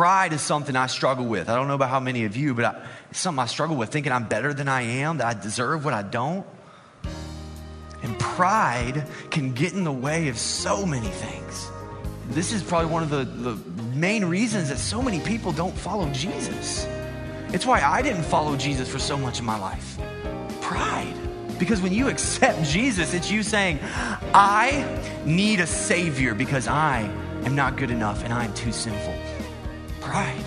pride is something I struggle with. I don't know about how many of you, but I, it's something I struggle with, thinking I'm better than I am, that I deserve what I don't. And pride can get in the way of so many things. This is probably one of the, the main reasons that so many people don't follow Jesus. It's why I didn't follow Jesus for so much of my life. Pride. Because when you accept Jesus, it's you saying, I need a Savior because I am not good enough and I am too sinful. Pride.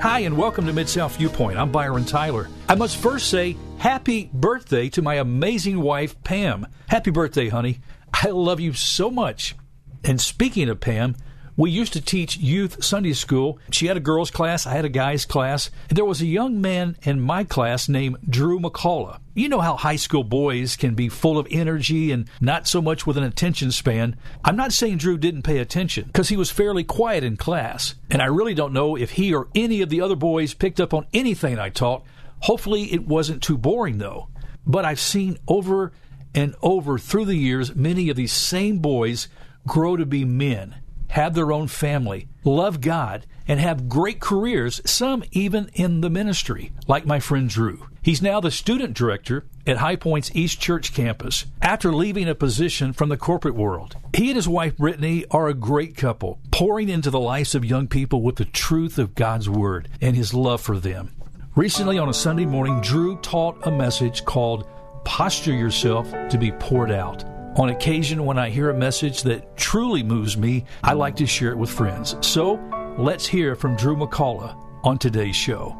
Hi, and welcome to Mid South Viewpoint. I'm Byron Tyler. I must first say happy birthday to my amazing wife, Pam. Happy birthday, honey. I love you so much. And speaking of Pam, we used to teach youth Sunday school. She had a girls' class, I had a guys' class, there was a young man in my class named Drew McCalla. You know how high school boys can be full of energy and not so much with an attention span. I'm not saying Drew didn't pay attention, because he was fairly quiet in class, and I really don't know if he or any of the other boys picked up on anything I taught. Hopefully, it wasn't too boring, though. But I've seen over and over through the years many of these same boys grow to be men have their own family, love God, and have great careers, some even in the ministry, like my friend Drew. He's now the student director at High Point's East Church campus after leaving a position from the corporate world. He and his wife Brittany are a great couple, pouring into the lives of young people with the truth of God's Word and his love for them. Recently, on a Sunday morning, Drew taught a message called Posture Yourself to be Poured Out. On occasion, when I hear a message that truly moves me, I like to share it with friends. So let's hear from Drew McCalla on today's show.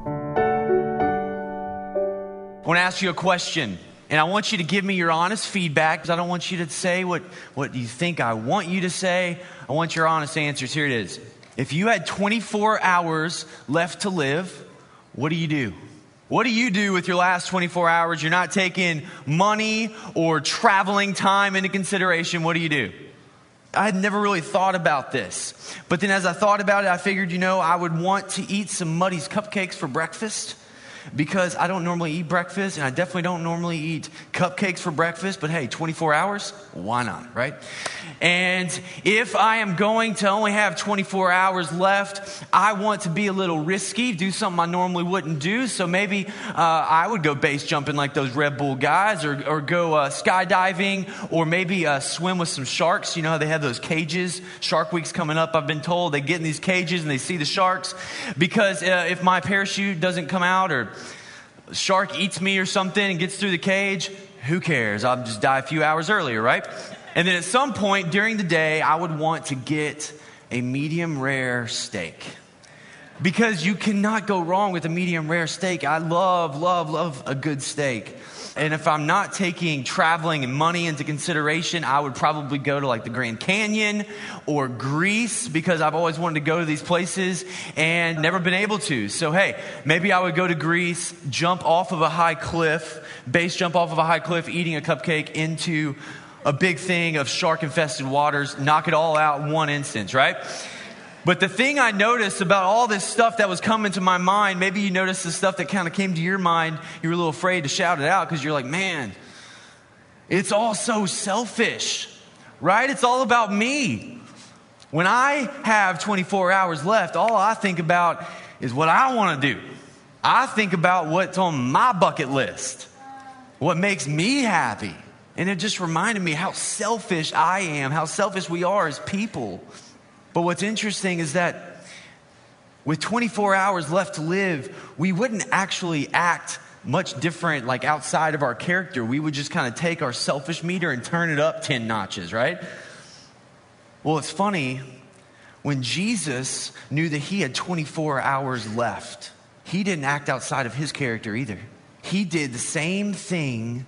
I want to ask you a question, and I want you to give me your honest feedback because I don't want you to say what, what you think I want you to say. I want your honest answers. Here it is. If you had 24 hours left to live, what do you do? What do you do with your last 24 hours? You're not taking money or traveling time into consideration. What do you do? I had never really thought about this. But then as I thought about it, I figured, you know, I would want to eat some Muddy's cupcakes for breakfast because I don't normally eat breakfast and I definitely don't normally eat cupcakes for breakfast, but hey, 24 hours, why not, right? And if I am going to only have 24 hours left, I want to be a little risky, do something I normally wouldn't do. So maybe uh, I would go base jumping like those Red Bull guys or, or go uh, skydiving or maybe uh, swim with some sharks. You know how they have those cages? Shark Week's coming up, I've been told. They get in these cages and they see the sharks because uh, if my parachute doesn't come out or shark eats me or something and gets through the cage, who cares? I'll just die a few hours earlier, right? And then at some point during the day, I would want to get a medium rare steak. Because you cannot go wrong with a medium rare steak. I love, love, love a good steak. And if I'm not taking traveling and money into consideration, I would probably go to like the Grand Canyon or Greece because I've always wanted to go to these places and never been able to. So, hey, maybe I would go to Greece, jump off of a high cliff, base jump off of a high cliff, eating a cupcake into a big thing of shark infested waters, knock it all out in one instance, right? But the thing I noticed about all this stuff that was coming to my mind, maybe you noticed the stuff that kind of came to your mind, you were a little afraid to shout it out because you're like, man, it's all so selfish, right? It's all about me. When I have 24 hours left, all I think about is what I want to do. I think about what's on my bucket list, what makes me happy. And it just reminded me how selfish I am, how selfish we are as people. But what's interesting is that with 24 hours left to live, we wouldn't actually act much different, like outside of our character. We would just kind of take our selfish meter and turn it up 10 notches, right? Well, it's funny. When Jesus knew that he had 24 hours left, he didn't act outside of his character either. He did the same thing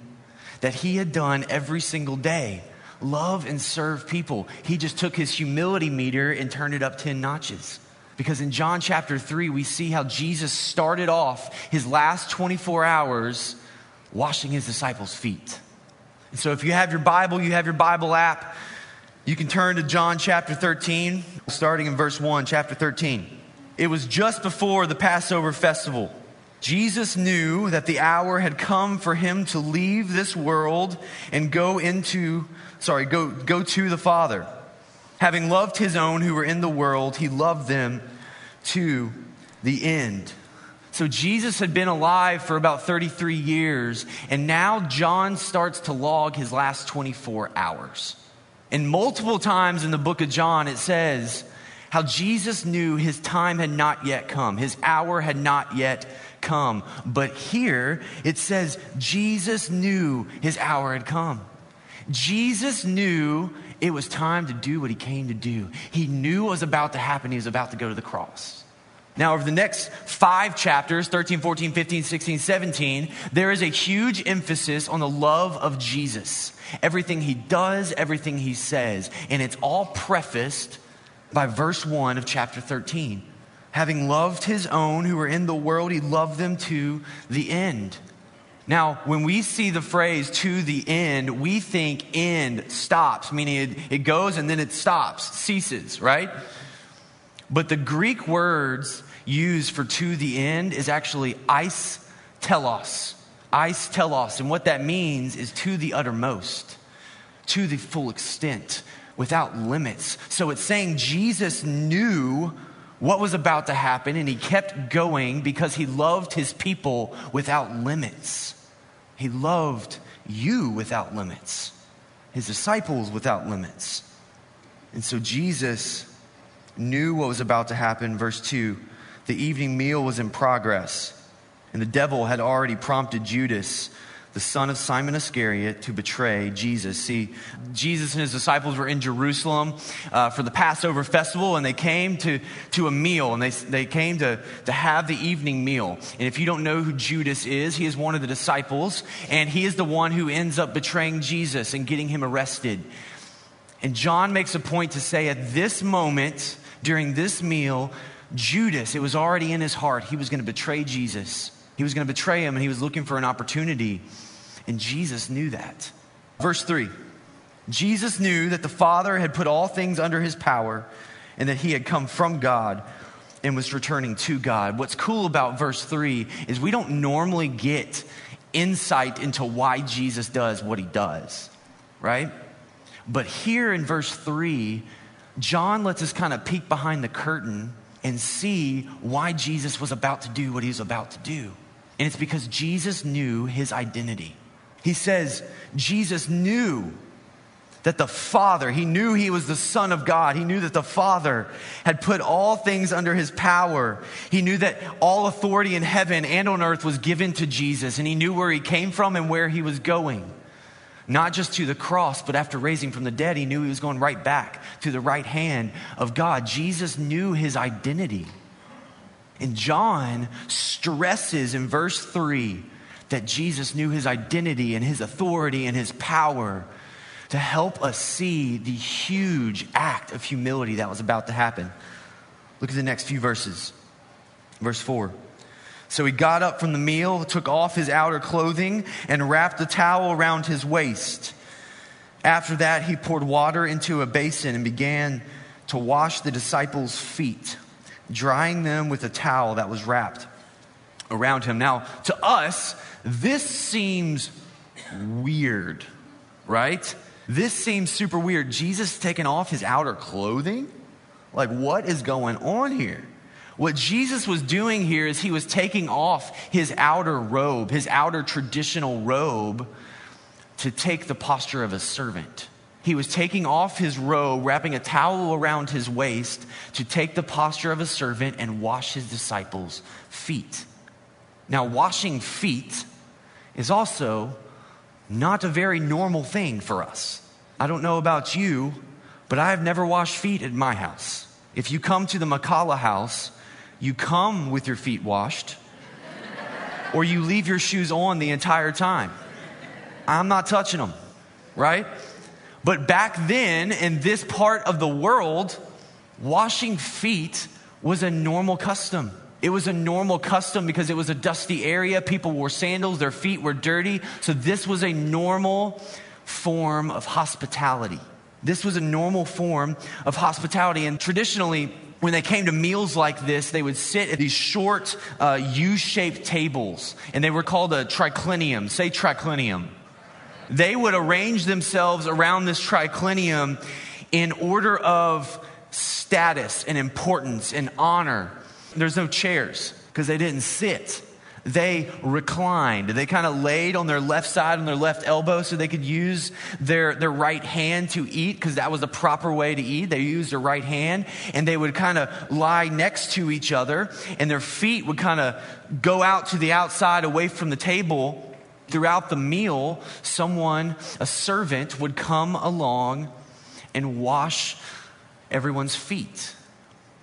that he had done every single day love and serve people. He just took his humility meter and turned it up 10 notches. Because in John chapter 3, we see how Jesus started off his last 24 hours washing his disciples' feet. And so if you have your Bible, you have your Bible app, you can turn to John chapter 13, starting in verse 1, chapter 13. It was just before the Passover festival. Jesus knew that the hour had come for him to leave this world and go into sorry, go, go to the Father. Having loved his own who were in the world, he loved them to the end. So Jesus had been alive for about 33 years, and now John starts to log his last 24 hours. And multiple times in the book of John, it says how Jesus knew his time had not yet come, his hour had not yet come. But here it says Jesus knew his hour had come. Jesus knew it was time to do what he came to do. He knew what was about to happen. He was about to go to the cross. Now, over the next five chapters 13, 14, 15, 16, 17 there is a huge emphasis on the love of Jesus. Everything he does, everything he says. And it's all prefaced by verse 1 of chapter 13. Having loved his own who were in the world, he loved them to the end. Now, when we see the phrase to the end, we think end stops, meaning it, it goes and then it stops, ceases, right? But the Greek words used for to the end is actually eis telos. Eis telos. And what that means is to the uttermost, to the full extent, without limits. So it's saying Jesus knew what was about to happen and he kept going because he loved his people without limits. He loved you without limits, his disciples without limits. And so Jesus knew what was about to happen. Verse 2 the evening meal was in progress, and the devil had already prompted Judas, the son of Simon Iscariot, to betray Jesus. See, Jesus and his disciples were in Jerusalem uh, for the Passover festival, and they came to, to a meal, and they, they came to, to have the evening meal. And if you don't know who Judas is, he is one of the disciples, and he is the one who ends up betraying Jesus and getting him arrested. And John makes a point to say at this moment, during this meal, Judas, it was already in his heart. He was going to betray Jesus. He was going to betray him, and he was looking for an opportunity. And Jesus knew that. Verse 3 Jesus knew that the Father had put all things under his power and that he had come from God and was returning to God. What's cool about verse 3 is we don't normally get insight into why Jesus does what he does, right? But here in verse 3, John lets us kind of peek behind the curtain and see why Jesus was about to do what he was about to do. And it's because Jesus knew his identity. He says, Jesus knew that the Father, he knew he was the Son of God. He knew that the Father had put all things under his power. He knew that all authority in heaven and on earth was given to Jesus, and he knew where he came from and where he was going not just to the cross, but after raising from the dead, he knew he was going right back to the right hand of God. Jesus knew his identity. And John stresses in verse 3 that Jesus knew his identity and his authority and his power to help us see the huge act of humility that was about to happen. Look at the next few verses. Verse 4. So he got up from the meal, took off his outer clothing, and wrapped a towel around his waist. After that, he poured water into a basin and began to wash the disciples' feet, drying them with a towel that was wrapped around him. Now, to us, this seems weird, right? This seems super weird. Jesus taking off his outer clothing? Like, what is going on here? What Jesus was doing here is he was taking off his outer robe, his outer traditional robe, to take the posture of a servant. He was taking off his robe, wrapping a towel around his waist to take the posture of a servant and wash his disciples' feet. Now, washing feet is also not a very normal thing for us. I don't know about you, but I have never washed feet at my house. If you come to the McCalla house, you come with your feet washed, or you leave your shoes on the entire time. I'm not touching them, right? But back then, in this part of the world, washing feet was a normal custom. It was a normal custom because it was a dusty area. People wore sandals, their feet were dirty. So, this was a normal form of hospitality. This was a normal form of hospitality. And traditionally, when they came to meals like this, they would sit at these short uh, U shaped tables, and they were called a triclinium. Say triclinium. They would arrange themselves around this triclinium in order of status and importance and honor. There's no chairs because they didn't sit. They reclined. They kind of laid on their left side, on their left elbow, so they could use their, their right hand to eat, because that was the proper way to eat. They used their right hand, and they would kind of lie next to each other, and their feet would kind of go out to the outside away from the table. Throughout the meal, someone, a servant, would come along and wash everyone's feet.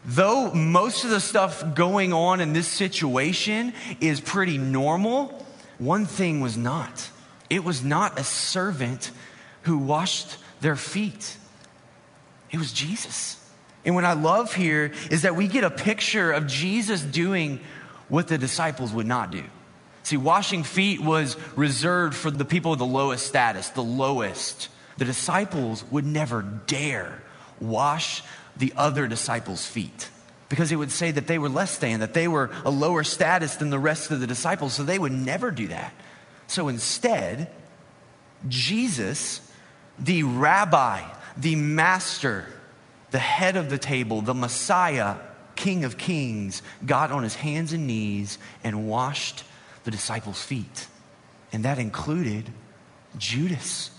Though most of the stuff going on in this situation is pretty normal, one thing was not. It was not a servant who washed their feet, it was Jesus. And what I love here is that we get a picture of Jesus doing what the disciples would not do. See, washing feet was reserved for the people of the lowest status, the lowest. The disciples would never dare wash the other disciples' feet because it would say that they were less than, that they were a lower status than the rest of the disciples, so they would never do that. So instead, Jesus, the rabbi, the master, the head of the table, the Messiah, King of kings, got on his hands and knees and washed the disciples' feet. And that included Judas,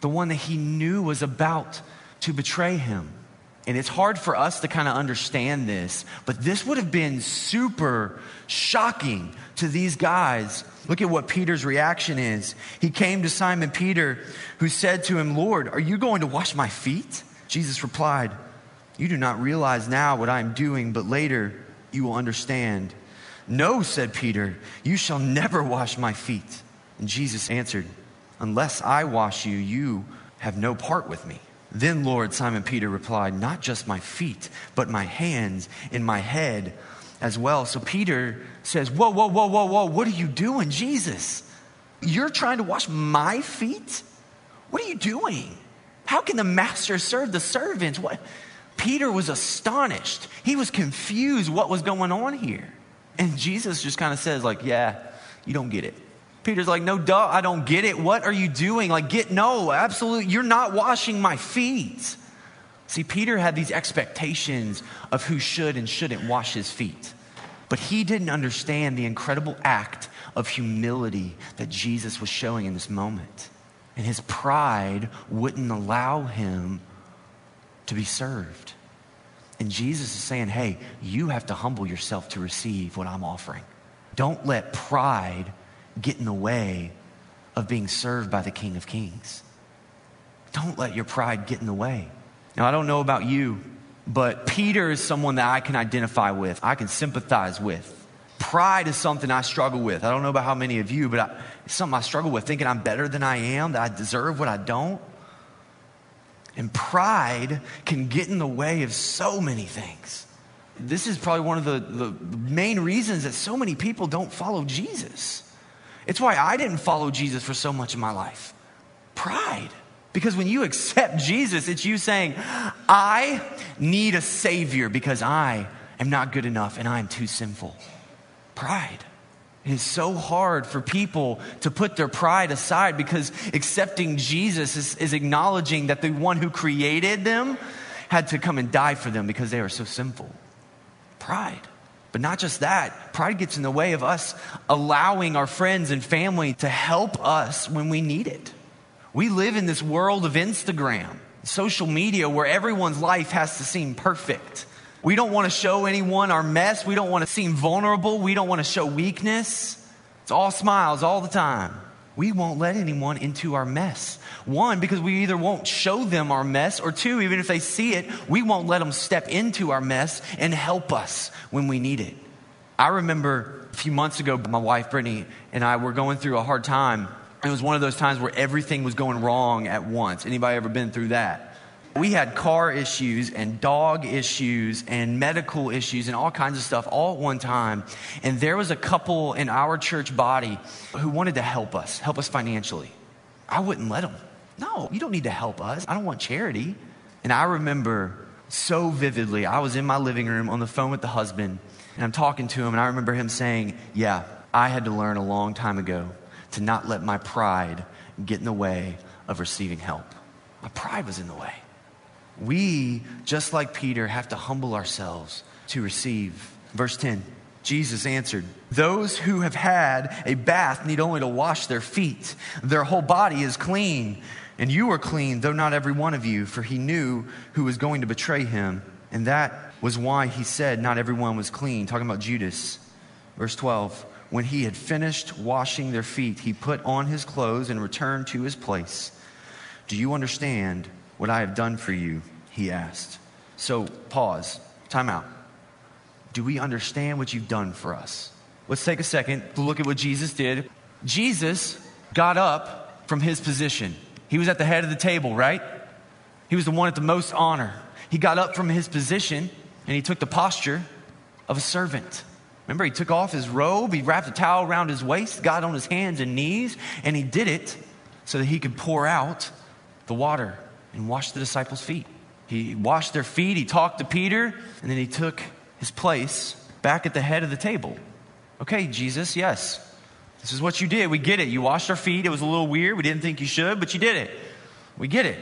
the one that he knew was about to betray him. And it's hard for us to kind of understand this, but this would have been super shocking to these guys. Look at what Peter's reaction is. He came to Simon Peter, who said to him, Lord, are you going to wash my feet? Jesus replied, You do not realize now what I am doing, but later you will understand. No, said Peter, you shall never wash my feet. And Jesus answered, Unless I wash you, you have no part with me. Then, Lord, Simon Peter replied, Not just my feet, but my hands and my head as well. So Peter says, Whoa, whoa, whoa, whoa, whoa, what are you doing, Jesus? You're trying to wash my feet? What are you doing? How can the master serve the servants? What? Peter was astonished. He was confused what was going on here. And Jesus just kind of says, like, yeah, you don't get it. Peter's like, no, duh, I don't get it. What are you doing? Like, get, no, absolutely, you're not washing my feet. See, Peter had these expectations of who should and shouldn't wash his feet. But he didn't understand the incredible act of humility that Jesus was showing in this moment. And his pride wouldn't allow him to be served. And Jesus is saying, hey, you have to humble yourself to receive what I'm offering. Don't let pride get in the way of being served by the King of Kings. Don't let your pride get in the way. Now, I don't know about you, but Peter is someone that I can identify with, I can sympathize with. Pride is something I struggle with. I don't know about how many of you, but I, it's something I struggle with, thinking I'm better than I am, that I deserve what I don't. And pride can get in the way of so many things. This is probably one of the, the main reasons that so many people don't follow Jesus. It's why I didn't follow Jesus for so much of my life. Pride. Because when you accept Jesus, it's you saying, I need a Savior because I am not good enough and I am too sinful. Pride. It is so hard for people to put their pride aside because accepting Jesus is, is, acknowledging that the one who created them had to come and die for them because they are so sinful. Pride. But not just that, pride gets in the way of us allowing our friends and family to help us when we need it. We live in this world of Instagram, social media, where everyone's life has to seem perfect. We don't want to show anyone our mess. We don't want to seem vulnerable. We don't want to show weakness. It's all smiles all the time. We won't let anyone into our mess. One, because we either won't show them our mess, or two, even if they see it, we won't let them step into our mess and help us when we need it. I remember a few months ago, my wife Brittany and I were going through a hard time. It was one of those times where everything was going wrong at once. Anybody ever been through that? We had car issues and dog issues and medical issues and all kinds of stuff all at one time. And there was a couple in our church body who wanted to help us, help us financially. I wouldn't let them. No, you don't need to help us. I don't want charity. And I remember so vividly, I was in my living room on the phone with the husband, and I'm talking to him, and I remember him saying, Yeah, I had to learn a long time ago to not let my pride get in the way of receiving help. My pride was in the way. We, just like Peter, have to humble ourselves to receive. Verse 10 Jesus answered, Those who have had a bath need only to wash their feet. Their whole body is clean. And you are clean, though not every one of you, for he knew who was going to betray him. And that was why he said, Not everyone was clean. Talking about Judas. Verse 12 When he had finished washing their feet, he put on his clothes and returned to his place. Do you understand what I have done for you? He asked. So, pause, time out. Do we understand what you've done for us? Let's take a second to look at what Jesus did. Jesus got up from his position. He was at the head of the table, right? He was the one at the most honor. He got up from his position and he took the posture of a servant. Remember, he took off his robe, he wrapped a towel around his waist, got on his hands and knees, and he did it so that he could pour out the water and wash the disciples' feet. He washed their feet, he talked to Peter, and then he took his place back at the head of the table. Okay, Jesus, yes. This is what you did. We get it. You washed our feet. It was a little weird. We didn't think you should, but you did it. We get it.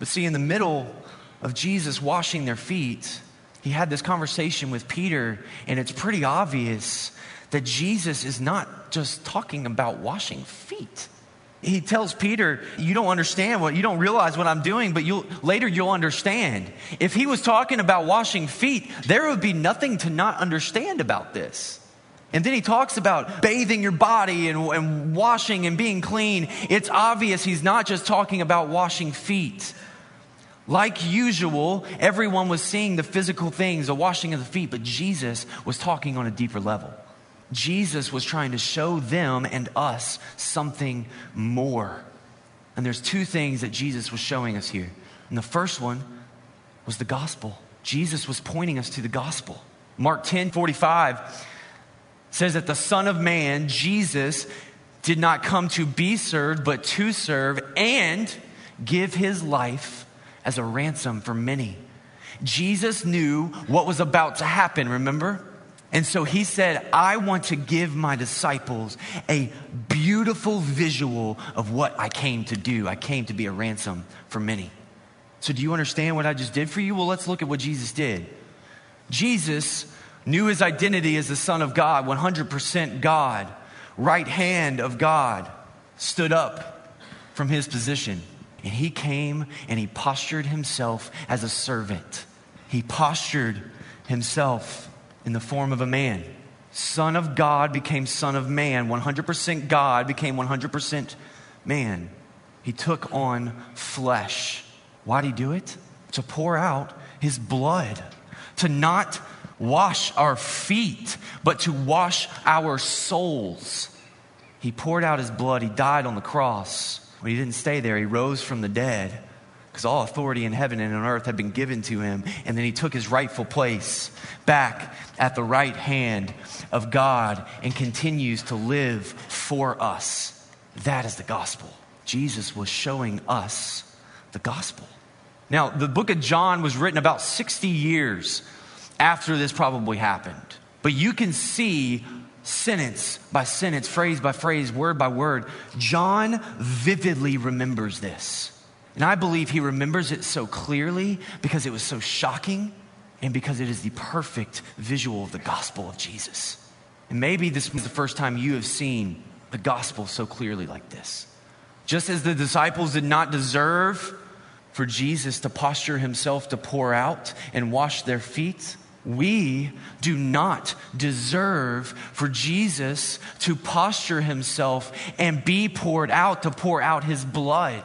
But see, in the middle of Jesus washing their feet, he had this conversation with Peter, and it's pretty obvious that Jesus is not just talking about washing feet he tells Peter, You don't understand what, you don't realize what I'm doing, but you'll, later you'll understand. If he was talking about washing feet, there would be nothing to not understand about this. And then he talks about bathing your body and, and washing and being clean. It's obvious he's not just talking about washing feet. Like usual, everyone was seeing the physical things, the washing of the feet, but Jesus was talking on a deeper level. Jesus was trying to show them and us something more. And there's two things that Jesus was showing us here. And the first one was the gospel. Jesus was pointing us to the gospel. Mark 10 45 says that the Son of Man, Jesus, did not come to be served, but to serve and give his life as a ransom for many. Jesus knew what was about to happen, remember? And so he said, I want to give my disciples a beautiful visual of what I came to do. I came to be a ransom for many. So, do you understand what I just did for you? Well, let's look at what Jesus did. Jesus knew his identity as the Son of God, 100% God, right hand of God, stood up from his position. And he came and he postured himself as a servant. He postured himself in the form of a man. Son of God became Son of Man. 100% God became 100% man. He took on flesh. Why did he do it? To pour out his blood. To not wash our feet, but to wash our souls. He poured out his blood. He died on the cross. But he didn't stay there. He rose from the dead because all authority in heaven and on earth had been given to him. And then he took his rightful place back at the right hand of God and continues to live for us. That is the gospel. Jesus was showing us the gospel. Now, the book of John was written about 60 years after this probably happened. But you can see sentence by sentence, phrase by phrase, word by word. John vividly remembers this. And I believe he remembers it so clearly because it was so shocking and because it is the perfect visual of the gospel of Jesus. And maybe this was the first time you have seen the gospel so clearly like this. Just as the disciples did not deserve for Jesus to posture himself to pour out and wash their feet, we do not deserve for Jesus to posture himself and be poured out to pour out his blood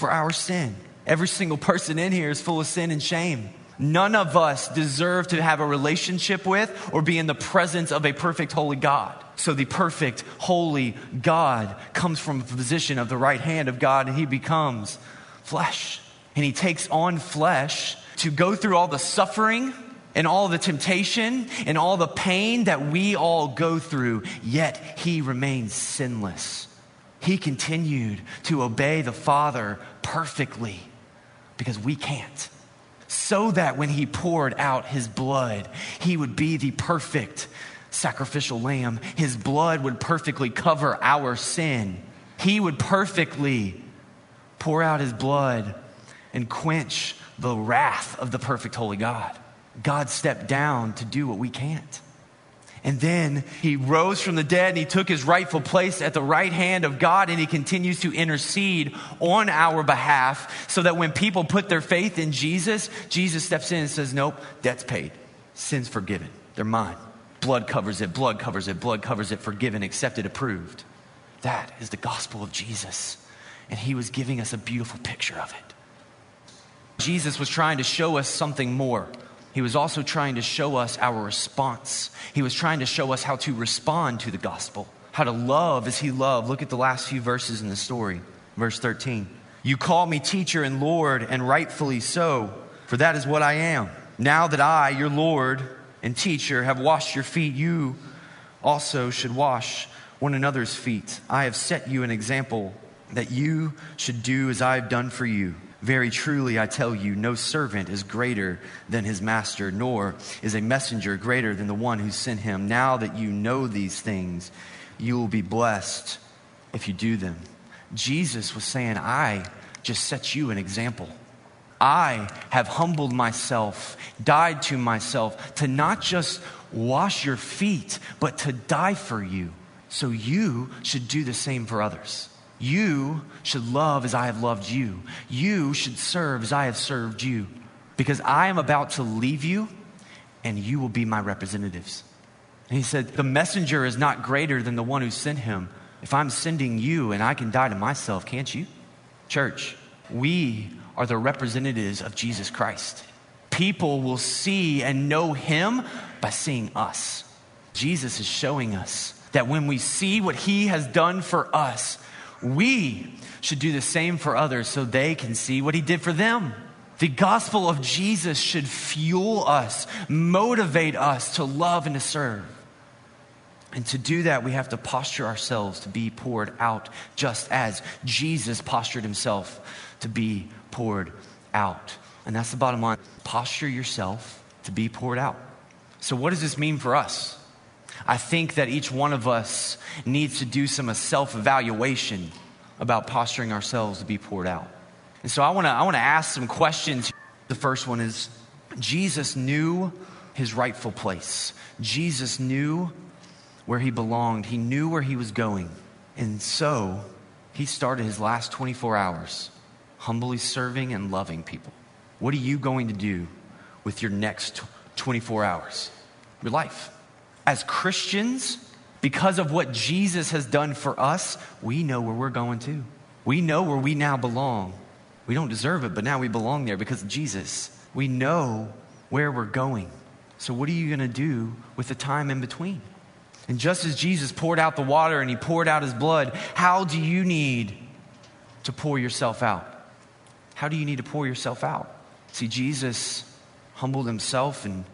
for our sin. Every single person in here is full of sin and shame. None of us deserve to have a relationship with or be in the presence of a perfect, holy God. So the perfect, holy God comes from a position of the right hand of God and he becomes flesh. And he takes on flesh to go through all the suffering and all the temptation and all the pain that we all go through, yet he remains sinless. He continued to obey the Father perfectly because we can't. So that when he poured out his blood, he would be the perfect sacrificial lamb. His blood would perfectly cover our sin. He would perfectly pour out his blood and quench the wrath of the perfect holy God. God stepped down to do what we can't. And then he rose from the dead and he took his rightful place at the right hand of God and he continues to intercede on our behalf so that when people put their faith in Jesus, Jesus steps in and says, Nope, debt's paid, sin's forgiven, they're mine. Blood covers it, blood covers it, blood covers it, forgiven, accepted, approved. That is the gospel of Jesus. And he was giving us a beautiful picture of it. Jesus was trying to show us something more. He was also trying to show us our response. He was trying to show us how to respond to the gospel, how to love as he loved. Look at the last few verses in the story. Verse 13. You call me teacher and Lord, and rightfully so, for that is what I am. Now that I, your Lord and teacher, have washed your feet, you also should wash one another's feet. I have set you an example that you should do as I have done for you. Very truly, I tell you, no servant is greater than his master, nor is a messenger greater than the one who sent him. Now that you know these things, you will be blessed if you do them. Jesus was saying, I just set you an example. I have humbled myself, died to myself, to not just wash your feet, but to die for you. So you should do the same for others. You should love as I have loved you. You should serve as I have served you. Because I am about to leave you, and you will be my representatives. And he said, The messenger is not greater than the one who sent him. If I'm sending you and I can die to myself, can't you? Church, we are the representatives of Jesus Christ. People will see and know him by seeing us. Jesus is showing us that when we see what he has done for us, we should do the same for others so they can see what he did for them. The gospel of Jesus should fuel us, motivate us to love and to serve. And to do that, we have to posture ourselves to be poured out, just as Jesus postured himself to be poured out. And that's the bottom line. Posture yourself to be poured out. So, what does this mean for us? I think that each one of us needs to do some self evaluation about posturing ourselves to be poured out. And so I want to I want to ask some questions. The first one is Jesus knew his rightful place. Jesus knew where he belonged. He knew where he was going. And so he started his last 24 hours humbly serving and loving people. What are you going to do with your next 24 hours? Your life as Christians, because of what Jesus has done for us, we know where we're going to. We know where we now belong. We don't deserve it, but now we belong there because of Jesus. We know where we're going. So, what are you going to do with the time in between? And just as Jesus poured out the water and he poured out his blood, how do you need to pour yourself out? How do you need to pour yourself out? See, Jesus humbled himself and,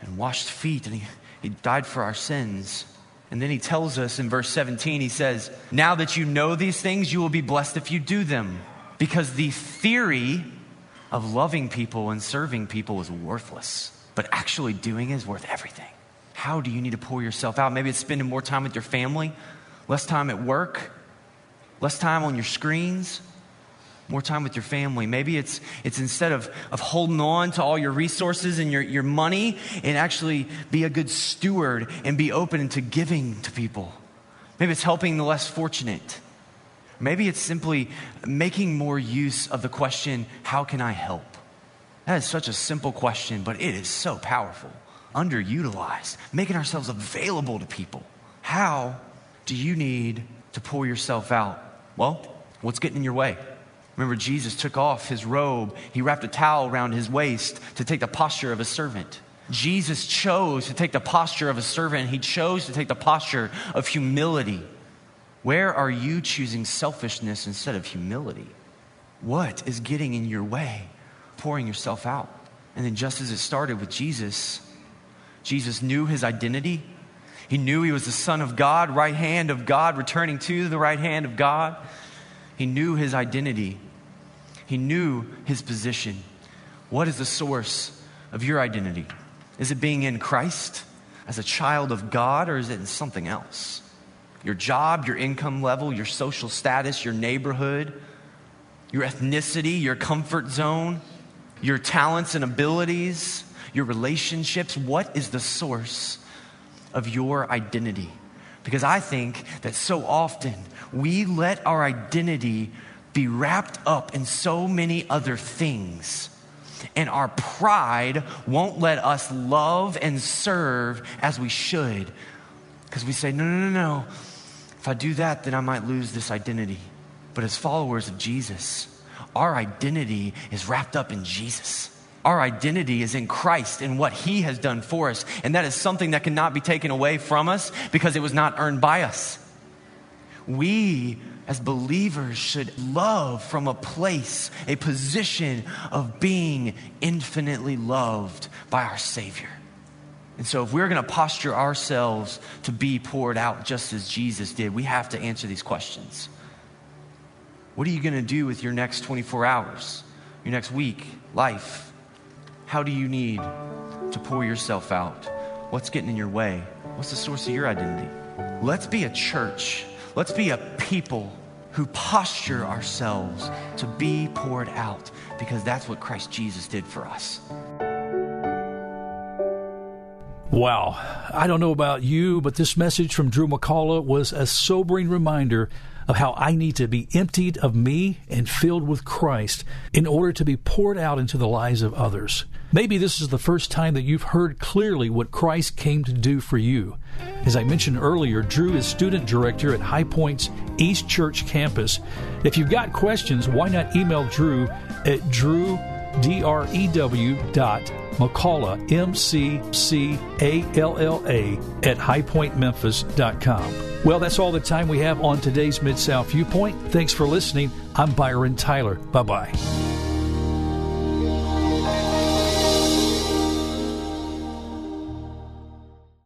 and washed feet, and he, he died for our sins. And then he tells us in verse 17, he says, Now that you know these things, you will be blessed if you do them. Because the theory of loving people and serving people is worthless, but actually doing is worth everything. How do you need to pour yourself out? Maybe it's spending more time with your family, less time at work, less time on your screens, more time with your family. Maybe it's, it's instead of, of holding on to all your resources and your, your money and actually be a good steward and be open to giving to people. Maybe it's helping the less fortunate. Maybe it's simply making more use of the question, How can I help? That is such a simple question, but it is so powerful, underutilized, making ourselves available to people. How do you need to pour yourself out? Well, what's getting in your way? Remember, Jesus took off his robe, he wrapped a towel around his waist to take the posture of a servant. Jesus chose to take the posture of a servant, he chose to take the posture of humility. Where are you choosing selfishness instead of humility? What is getting in your way? Pouring yourself out. And then, just as it started with Jesus, Jesus knew his identity. He knew he was the Son of God, right hand of God, returning to the right hand of God. He knew his identity, he knew his position. What is the source of your identity? Is it being in Christ as a child of God, or is it in something else? Your job, your income level, your social status, your neighborhood, your ethnicity, your comfort zone, your talents and abilities, your relationships? What is the source of your identity? Because I think that so often we let our identity be wrapped up in so many other things. And our pride won't let us love and serve as we should. Because we say, no, no, no, no. If I do that, then I might lose this identity. But as followers of Jesus, our identity is wrapped up in Jesus. Our identity is in Christ and what He has done for us. And that is something that cannot be taken away from us because it was not earned by us. We, as believers, should love from a place, a position of being infinitely loved by our Savior. And so, if we're going to posture ourselves to be poured out just as Jesus did, we have to answer these questions. What are you going to do with your next 24 hours, your next week, life? How do you need to pour yourself out? What's getting in your way? What's the source of your identity? Let's be a church. Let's be a people who posture ourselves to be poured out because that's what Christ Jesus did for us. Wow. I don't know about you, but this message from Drew McCalla was a sobering reminder of how I need to be emptied of me and filled with Christ in order to be poured out into the lives of others. Maybe this is the first time that you've heard clearly what Christ came to do for you. As I mentioned earlier, Drew is student director at High Point's East Church campus. If you've got questions, why not email Drew at drew, D-R-E-W dot McCalla, M-C-C-A-L-L-A at highpointmemphis.com. Well, that's all the time we have on today's Mid South Viewpoint. Thanks for listening. I'm Byron Tyler. Bye bye.